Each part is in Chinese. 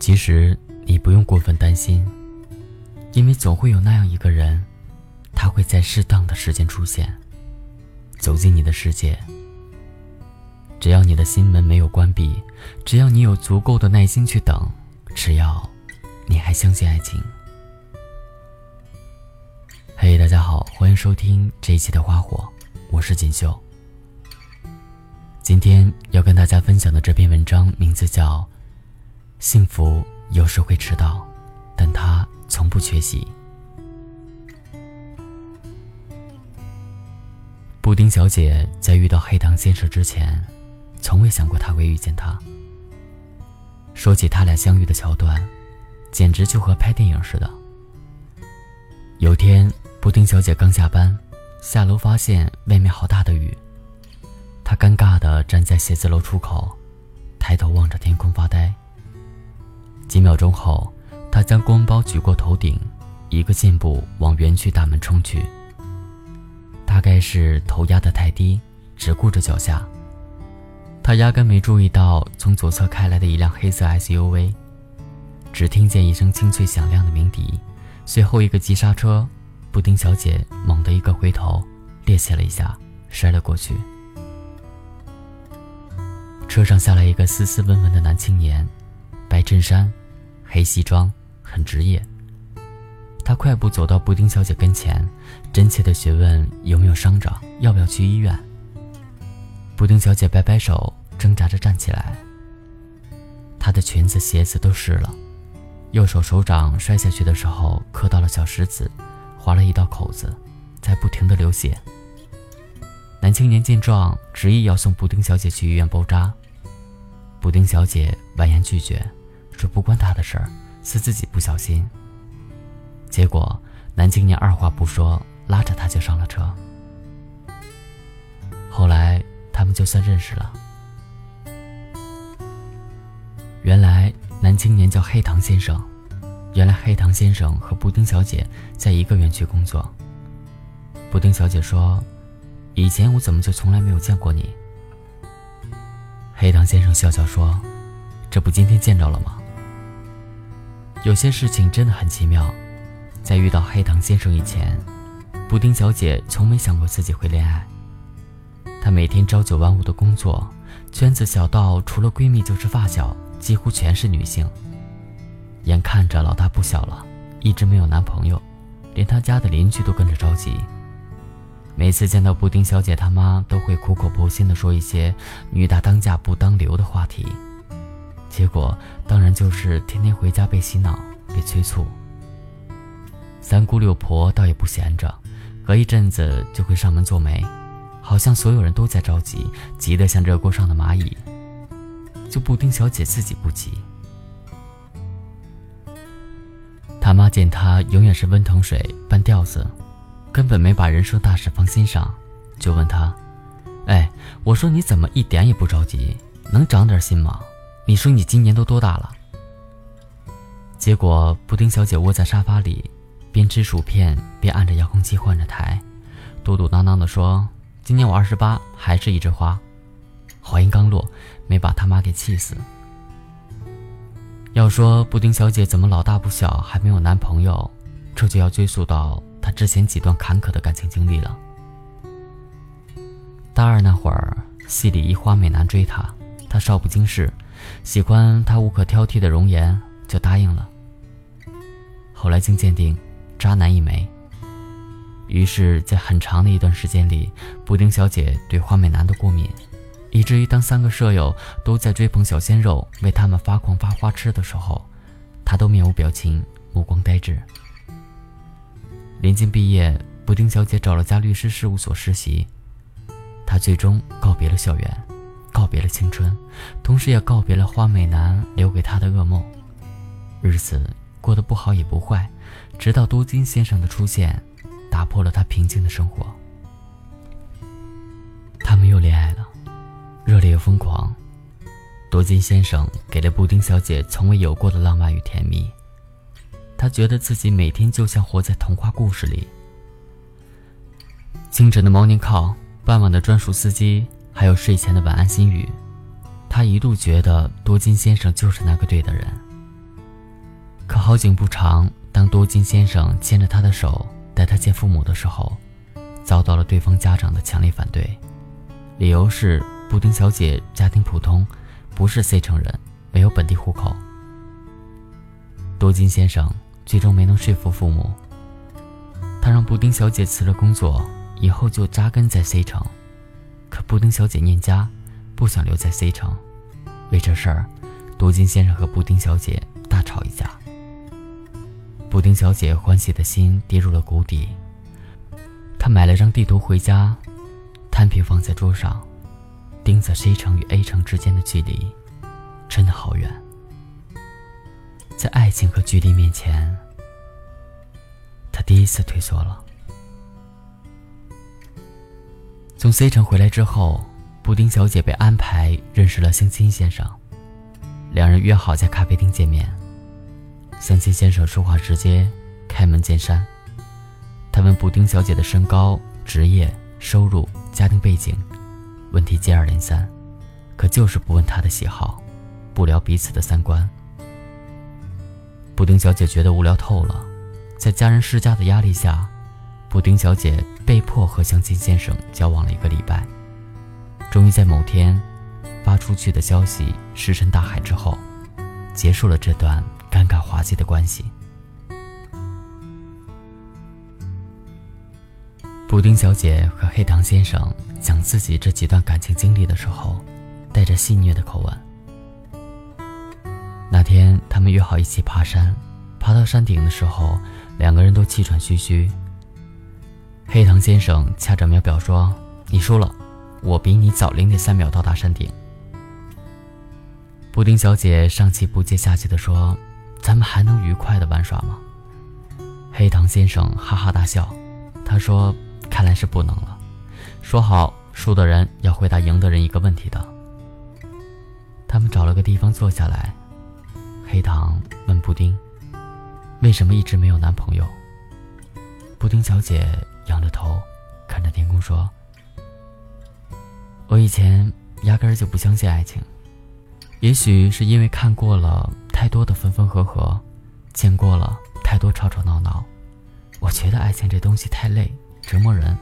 其实你不用过分担心，因为总会有那样一个人，他会在适当的时间出现，走进你的世界。只要你的心门没有关闭，只要你有足够的耐心去等，只要你还相信爱情。嘿，大家好，欢迎收听这一期的花火，我是锦绣。今天要跟大家分享的这篇文章名字叫《幸福有时会迟到，但它从不缺席》。布丁小姐在遇到黑糖先生之前，从未想过他会遇见他。说起他俩相遇的桥段，简直就和拍电影似的。有天。布丁小姐刚下班，下楼发现外面好大的雨。她尴尬地站在写字楼出口，抬头望着天空发呆。几秒钟后，他将公包举过头顶，一个箭步往园区大门冲去。大概是头压得太低，只顾着脚下，他压根没注意到从左侧开来的一辆黑色 SUV。只听见一声清脆响亮的鸣笛，随后一个急刹车。布丁小姐猛地一个回头，趔趄了一下，摔了过去。车上下来一个斯斯文文的男青年，白衬衫，黑西装，很职业。他快步走到布丁小姐跟前，真切地询问有没有伤着，要不要去医院。布丁小姐摆摆手，挣扎着站起来。她的裙子、鞋子都湿了，右手手掌摔下去的时候磕到了小石子。划了一道口子，在不停的流血。男青年见状，执意要送布丁小姐去医院包扎。布丁小姐婉言拒绝，这不关他的事儿，是自己不小心。结果男青年二话不说，拉着他就上了车。后来他们就算认识了。原来男青年叫黑糖先生。原来黑糖先生和布丁小姐在一个园区工作。布丁小姐说：“以前我怎么就从来没有见过你？”黑糖先生笑笑说：“这不今天见着了吗？”有些事情真的很奇妙。在遇到黑糖先生以前，布丁小姐从没想过自己会恋爱。她每天朝九晚五的工作，圈子小到除了闺蜜就是发小，几乎全是女性。眼看着老大不小了，一直没有男朋友，连她家的邻居都跟着着急。每次见到布丁小姐她妈，都会苦口婆心地说一些“女大当嫁不当留”的话题，结果当然就是天天回家被洗脑、被催促。三姑六婆倒也不闲着，隔一阵子就会上门做媒，好像所有人都在着急，急得像热锅上的蚂蚁，就布丁小姐自己不急。他妈见他永远是温腾水半吊子，根本没把人生大事放心上，就问他：“哎，我说你怎么一点也不着急？能长点心吗？你说你今年都多大了？”结果布丁小姐窝在沙发里，边吃薯片边按着遥控器换着台，嘟嘟囔囔地说：“今年我二十八，还是一枝花。”话音刚落，没把他妈给气死。要说布丁小姐怎么老大不小还没有男朋友，这就要追溯到她之前几段坎坷的感情经历了。大二那会儿，系里一花美男追她，她少不经事，喜欢他无可挑剔的容颜，就答应了。后来经鉴定，渣男一枚。于是，在很长的一段时间里，布丁小姐对花美男的过敏。以至于当三个舍友都在追捧小鲜肉，为他们发狂发花痴的时候，他都面无表情，目光呆滞。临近毕业，布丁小姐找了家律师事务所实习，她最终告别了校园，告别了青春，同时也告别了花美男留给她的噩梦。日子过得不好也不坏，直到多金先生的出现，打破了她平静的生活。他们又恋爱了。热烈又疯狂，多金先生给了布丁小姐从未有过的浪漫与甜蜜。他觉得自己每天就像活在童话故事里。清晨的 morning call，傍晚的专属司机，还有睡前的晚安心语，他一度觉得多金先生就是那个对的人。可好景不长，当多金先生牵着她的手带她见父母的时候，遭到了对方家长的强烈反对，理由是布丁小姐家庭普通，不是 C 城人，没有本地户口。多金先生最终没能说服父母，他让布丁小姐辞了工作，以后就扎根在 C 城。可布丁小姐念家，不想留在 C 城，为这事儿，多金先生和布丁小姐大吵一架。布丁小姐欢喜的心跌入了谷底。她买了张地图回家，摊平放在桌上，盯着 C 城与 A 城之间的距离，真的好远。在爱情和距离面前，她第一次退缩了。从 C 城回来之后，布丁小姐被安排认识了相亲先生，两人约好在咖啡厅见面。相亲先生说话直接，开门见山。他问布丁小姐的身高、职业、收入、家庭背景，问题接二连三，可就是不问她的喜好，不聊彼此的三观。布丁小姐觉得无聊透了，在家人施加的压力下。布丁小姐被迫和相亲先生交往了一个礼拜，终于在某天发出去的消息石沉大海之后，结束了这段尴尬滑稽的关系。布丁小姐和黑糖先生讲自己这几段感情经历的时候，带着戏谑的口吻。那天他们约好一起爬山，爬到山顶的时候，两个人都气喘吁吁。黑糖先生掐着秒表说：“你输了，我比你早零点三秒到达山顶。”布丁小姐上气不接下气地说：“咱们还能愉快地玩耍吗？”黑糖先生哈哈大笑，他说：“看来是不能了。说好，输的人要回答赢的人一个问题的。”他们找了个地方坐下来，黑糖问布丁：“为什么一直没有男朋友？”布丁小姐。仰着头，看着天空说：“我以前压根儿就不相信爱情，也许是因为看过了太多的分分合合，见过了太多吵吵闹闹，我觉得爱情这东西太累，折磨人。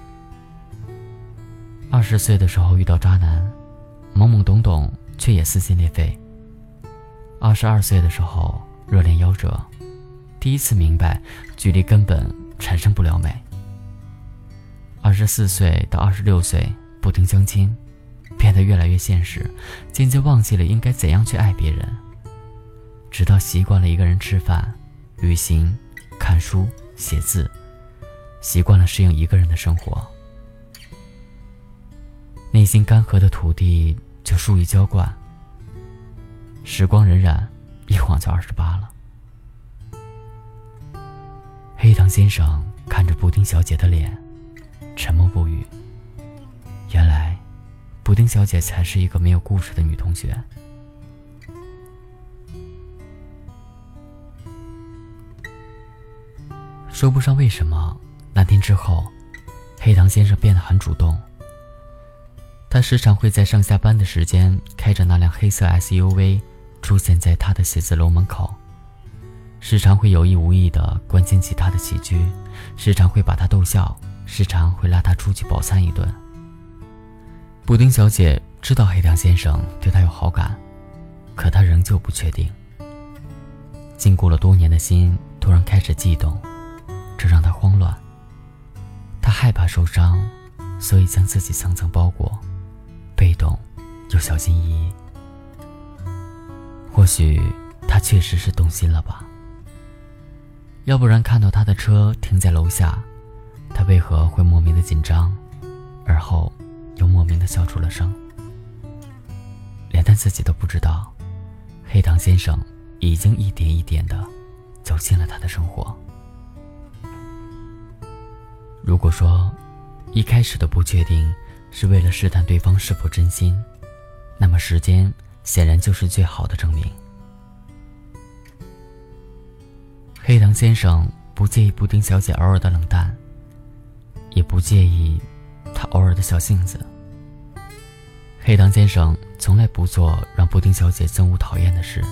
二十岁的时候遇到渣男，懵懵懂懂却也撕心裂肺。二十二岁的时候热恋夭折，第一次明白距离根本产生不了美。”二十四岁到二十六岁，不停相亲，变得越来越现实，渐渐忘记了应该怎样去爱别人。直到习惯了一个人吃饭、旅行、看书、写字，习惯了适应一个人的生活，内心干涸的土地就疏于浇灌。时光荏苒，一晃就二十八了。黑糖先生看着布丁小姐的脸。沉默不语。原来，布丁小姐才是一个没有故事的女同学。说不上为什么，那天之后，黑糖先生变得很主动。他时常会在上下班的时间开着那辆黑色 SUV 出现在他的写字楼门口，时常会有意无意的关心起他的起居，时常会把他逗笑。时常会拉他出去饱餐一顿。布丁小姐知道黑糖先生对她有好感，可她仍旧不确定。禁锢了多年的心突然开始悸动，这让她慌乱。她害怕受伤，所以将自己层层包裹，被动又小心翼翼。或许他确实是动心了吧？要不然看到他的车停在楼下。他为何会莫名的紧张，而后又莫名的笑出了声？连他自己都不知道，黑糖先生已经一点一点的走进了他的生活。如果说一开始的不确定是为了试探对方是否真心，那么时间显然就是最好的证明。黑糖先生不介意布丁小姐偶尔的冷淡。也不介意他偶尔的小性子。黑糖先生从来不做让布丁小姐憎恶讨厌的事。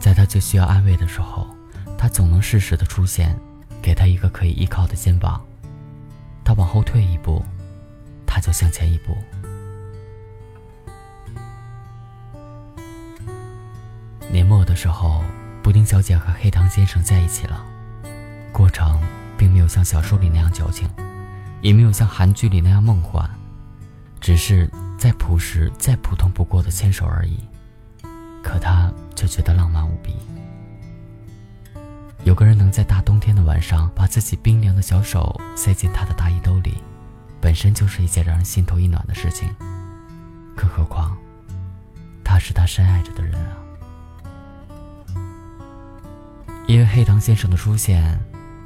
在在他最需要安慰的时候，他总能适时的出现，给他一个可以依靠的肩膀。他往后退一步，他就向前一步。年末的时候，布丁小姐和黑糖先生在一起了。过程并没有像小说里那样矫情，也没有像韩剧里那样梦幻，只是再朴实、再普通不过的牵手而已。可他却觉得浪漫无比。有个人能在大冬天的晚上把自己冰凉的小手塞进他的大衣兜里，本身就是一件让人心头一暖的事情。更何况，他是他深爱着的人啊。因为黑糖先生的出现，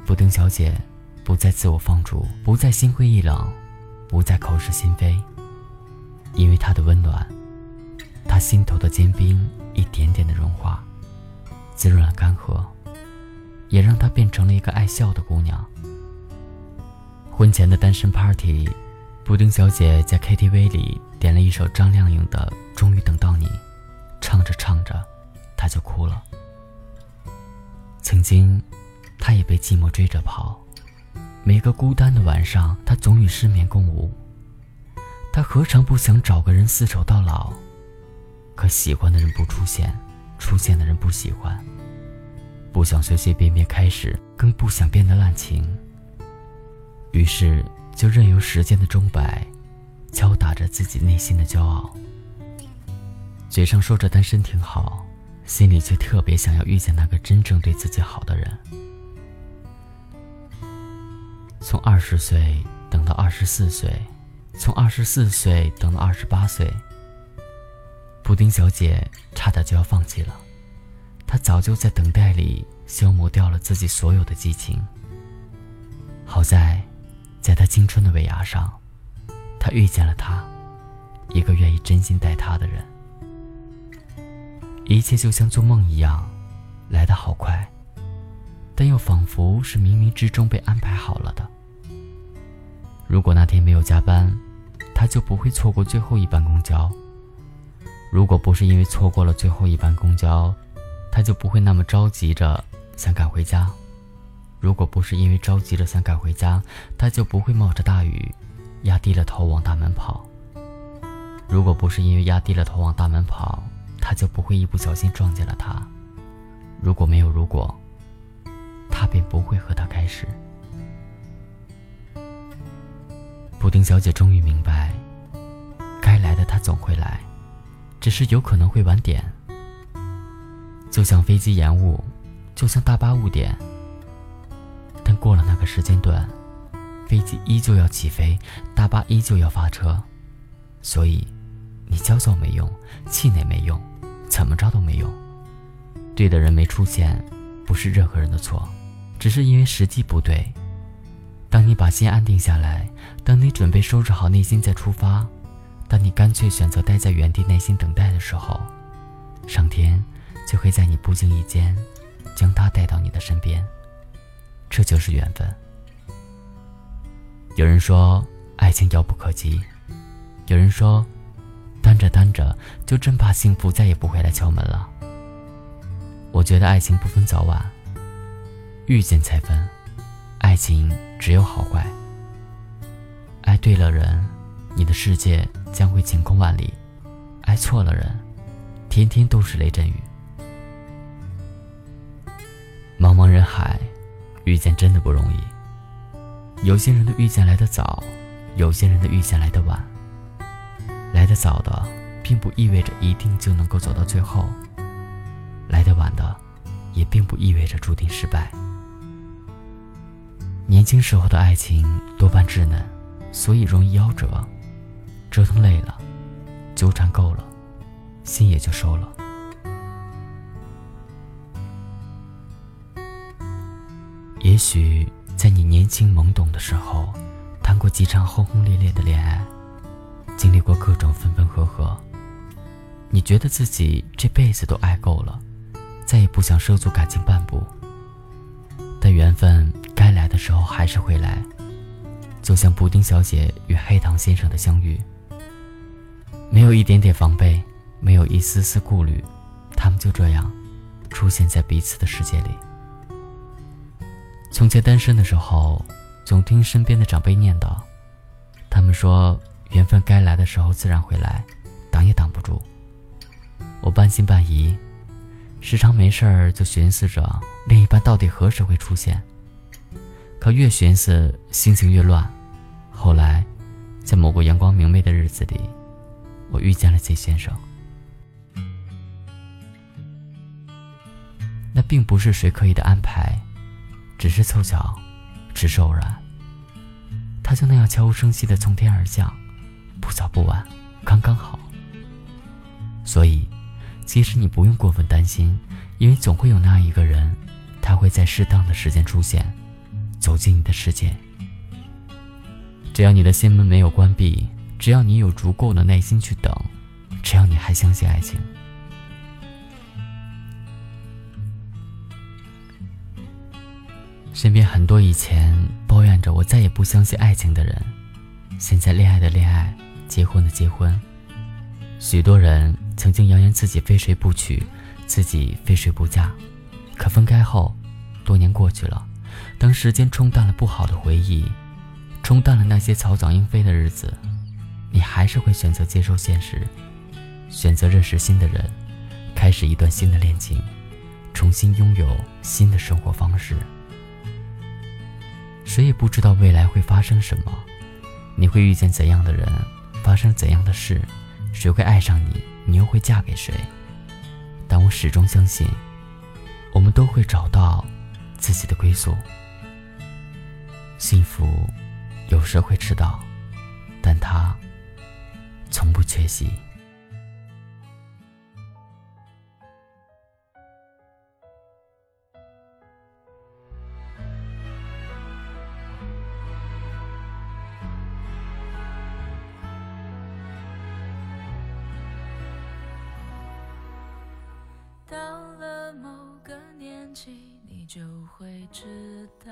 布丁小姐不再自我放逐，不再心灰意冷，不再口是心非。因为他的温暖，他心头的坚冰一点点的融化，滋润了干涸。也让她变成了一个爱笑的姑娘。婚前的单身 party，布丁小姐在 KTV 里点了一首张靓颖的《终于等到你》，唱着唱着，她就哭了。曾经，他也被寂寞追着跑，每个孤单的晚上，他总与失眠共舞。他何尝不想找个人厮守到老？可喜欢的人不出现，出现的人不喜欢。不想随随便便开始，更不想变得滥情。于是就任由时间的钟摆敲打着自己内心的骄傲。嘴上说着单身挺好，心里却特别想要遇见那个真正对自己好的人。从二十岁等到二十四岁，从二十四岁等到二十八岁，布丁小姐差点就要放弃了。她早就在等待里消磨掉了自己所有的激情。好在，在她青春的尾牙上，她遇见了他，一个愿意真心待她的人。一切就像做梦一样，来得好快，但又仿佛是冥冥之中被安排好了的。如果那天没有加班，他就不会错过最后一班公交。如果不是因为错过了最后一班公交，他就不会那么着急着想赶回家。如果不是因为着急着想赶回家，他就不会冒着大雨，压低了头往大门跑。如果不是因为压低了头往大门跑，他就不会一不小心撞见了他。如果没有如果，他便不会和他开始。布丁小姐终于明白，该来的他总会来，只是有可能会晚点。就像飞机延误，就像大巴误点。但过了那个时间段，飞机依旧要起飞，大巴依旧要发车。所以，你焦躁没用，气馁没用，怎么着都没用。对的人没出现，不是任何人的错，只是因为时机不对。当你把心安定下来，当你准备收拾好内心再出发，当你干脆选择待在原地耐心等待的时候，上天。就会在你不经意间，将他带到你的身边，这就是缘分。有人说爱情遥不可及，有人说，单着单着就真怕幸福再也不会来敲门了。我觉得爱情不分早晚，遇见才分，爱情只有好坏。爱对了人，你的世界将会晴空万里；爱错了人，天天都是雷阵雨。茫茫人海，遇见真的不容易。有些人的遇见来得早，有些人的遇见来得晚。来得早的，并不意味着一定就能够走到最后；来得晚的，也并不意味着注定失败。年轻时候的爱情多半稚嫩，所以容易夭折。折腾累了，纠缠够了，心也就收了。也许在你年轻懵懂的时候，谈过几场轰轰烈烈的恋爱，经历过各种分分合合，你觉得自己这辈子都爱够了，再也不想涉足感情半步。但缘分该来的时候还是会来，就像布丁小姐与黑糖先生的相遇，没有一点点防备，没有一丝丝顾虑，他们就这样出现在彼此的世界里。从前单身的时候，总听身边的长辈念叨，他们说缘分该来的时候自然会来，挡也挡不住。我半信半疑，时常没事儿就寻思着另一半到底何时会出现。可越寻思，心情越乱。后来，在某个阳光明媚的日子里，我遇见了 Z 先生。那并不是谁刻意的安排，只是凑巧，只是偶然。他就那样悄无声息的从天而降，不早不晚，刚刚好。所以，其实你不用过分担心，因为总会有那样一个人，他会在适当的时间出现，走进你的世界。只要你的心门没有关闭，只要你有足够的耐心去等，只要你还相信爱情。身边很多以前抱怨着我再也不相信爱情的人，现在恋爱的恋爱，结婚的结婚。许多人曾经扬言自己非谁不娶，自己非谁不嫁，可分开后，多年过去了，当时间冲淡了不好的回忆，冲淡了那些草长莺飞的日子，你还是会选择接受现实，选择认识新的人，开始一段新的恋情，重新拥有新的生活方式。谁也不知道未来会发生什么，你会遇见怎样的人，发生怎样的事，谁会爱上你，你又会嫁给谁？但我始终相信，我们都会找到自己的归宿。幸福有时会迟到，但它从不缺席。到了某个年纪，你就会知道，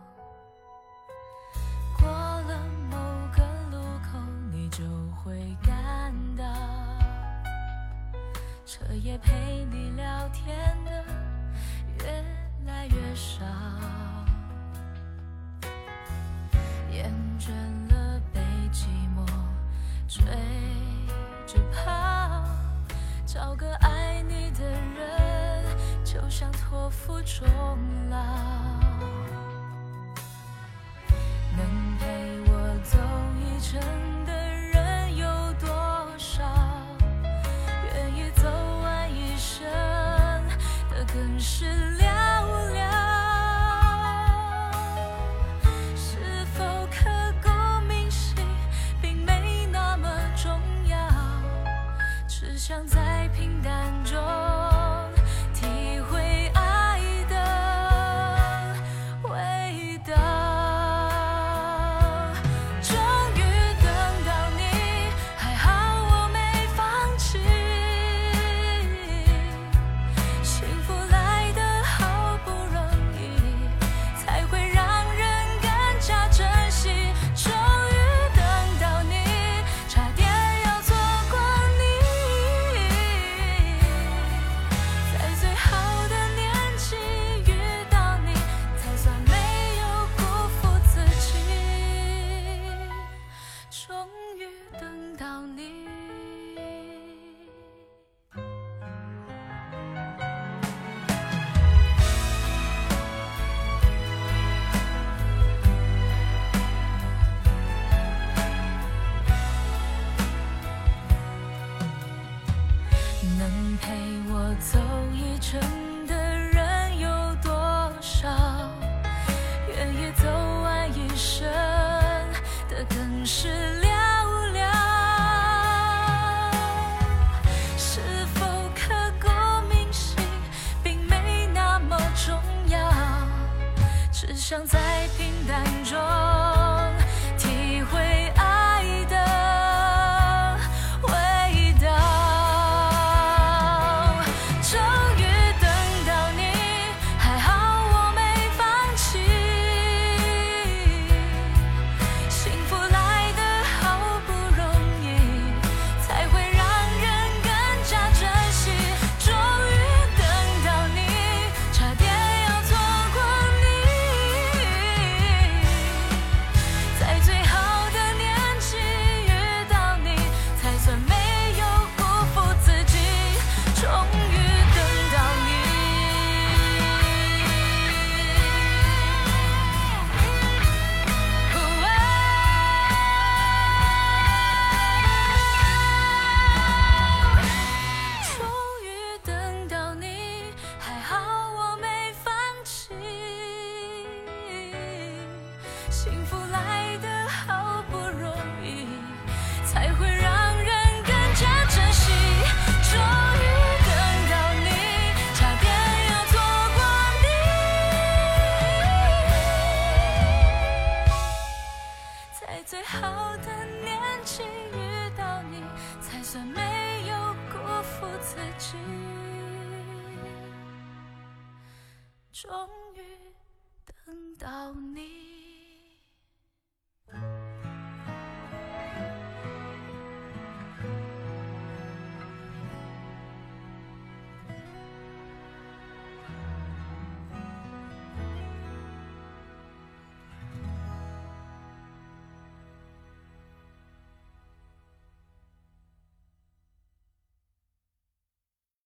彻夜陪你聊天的越来越少，想在等到你。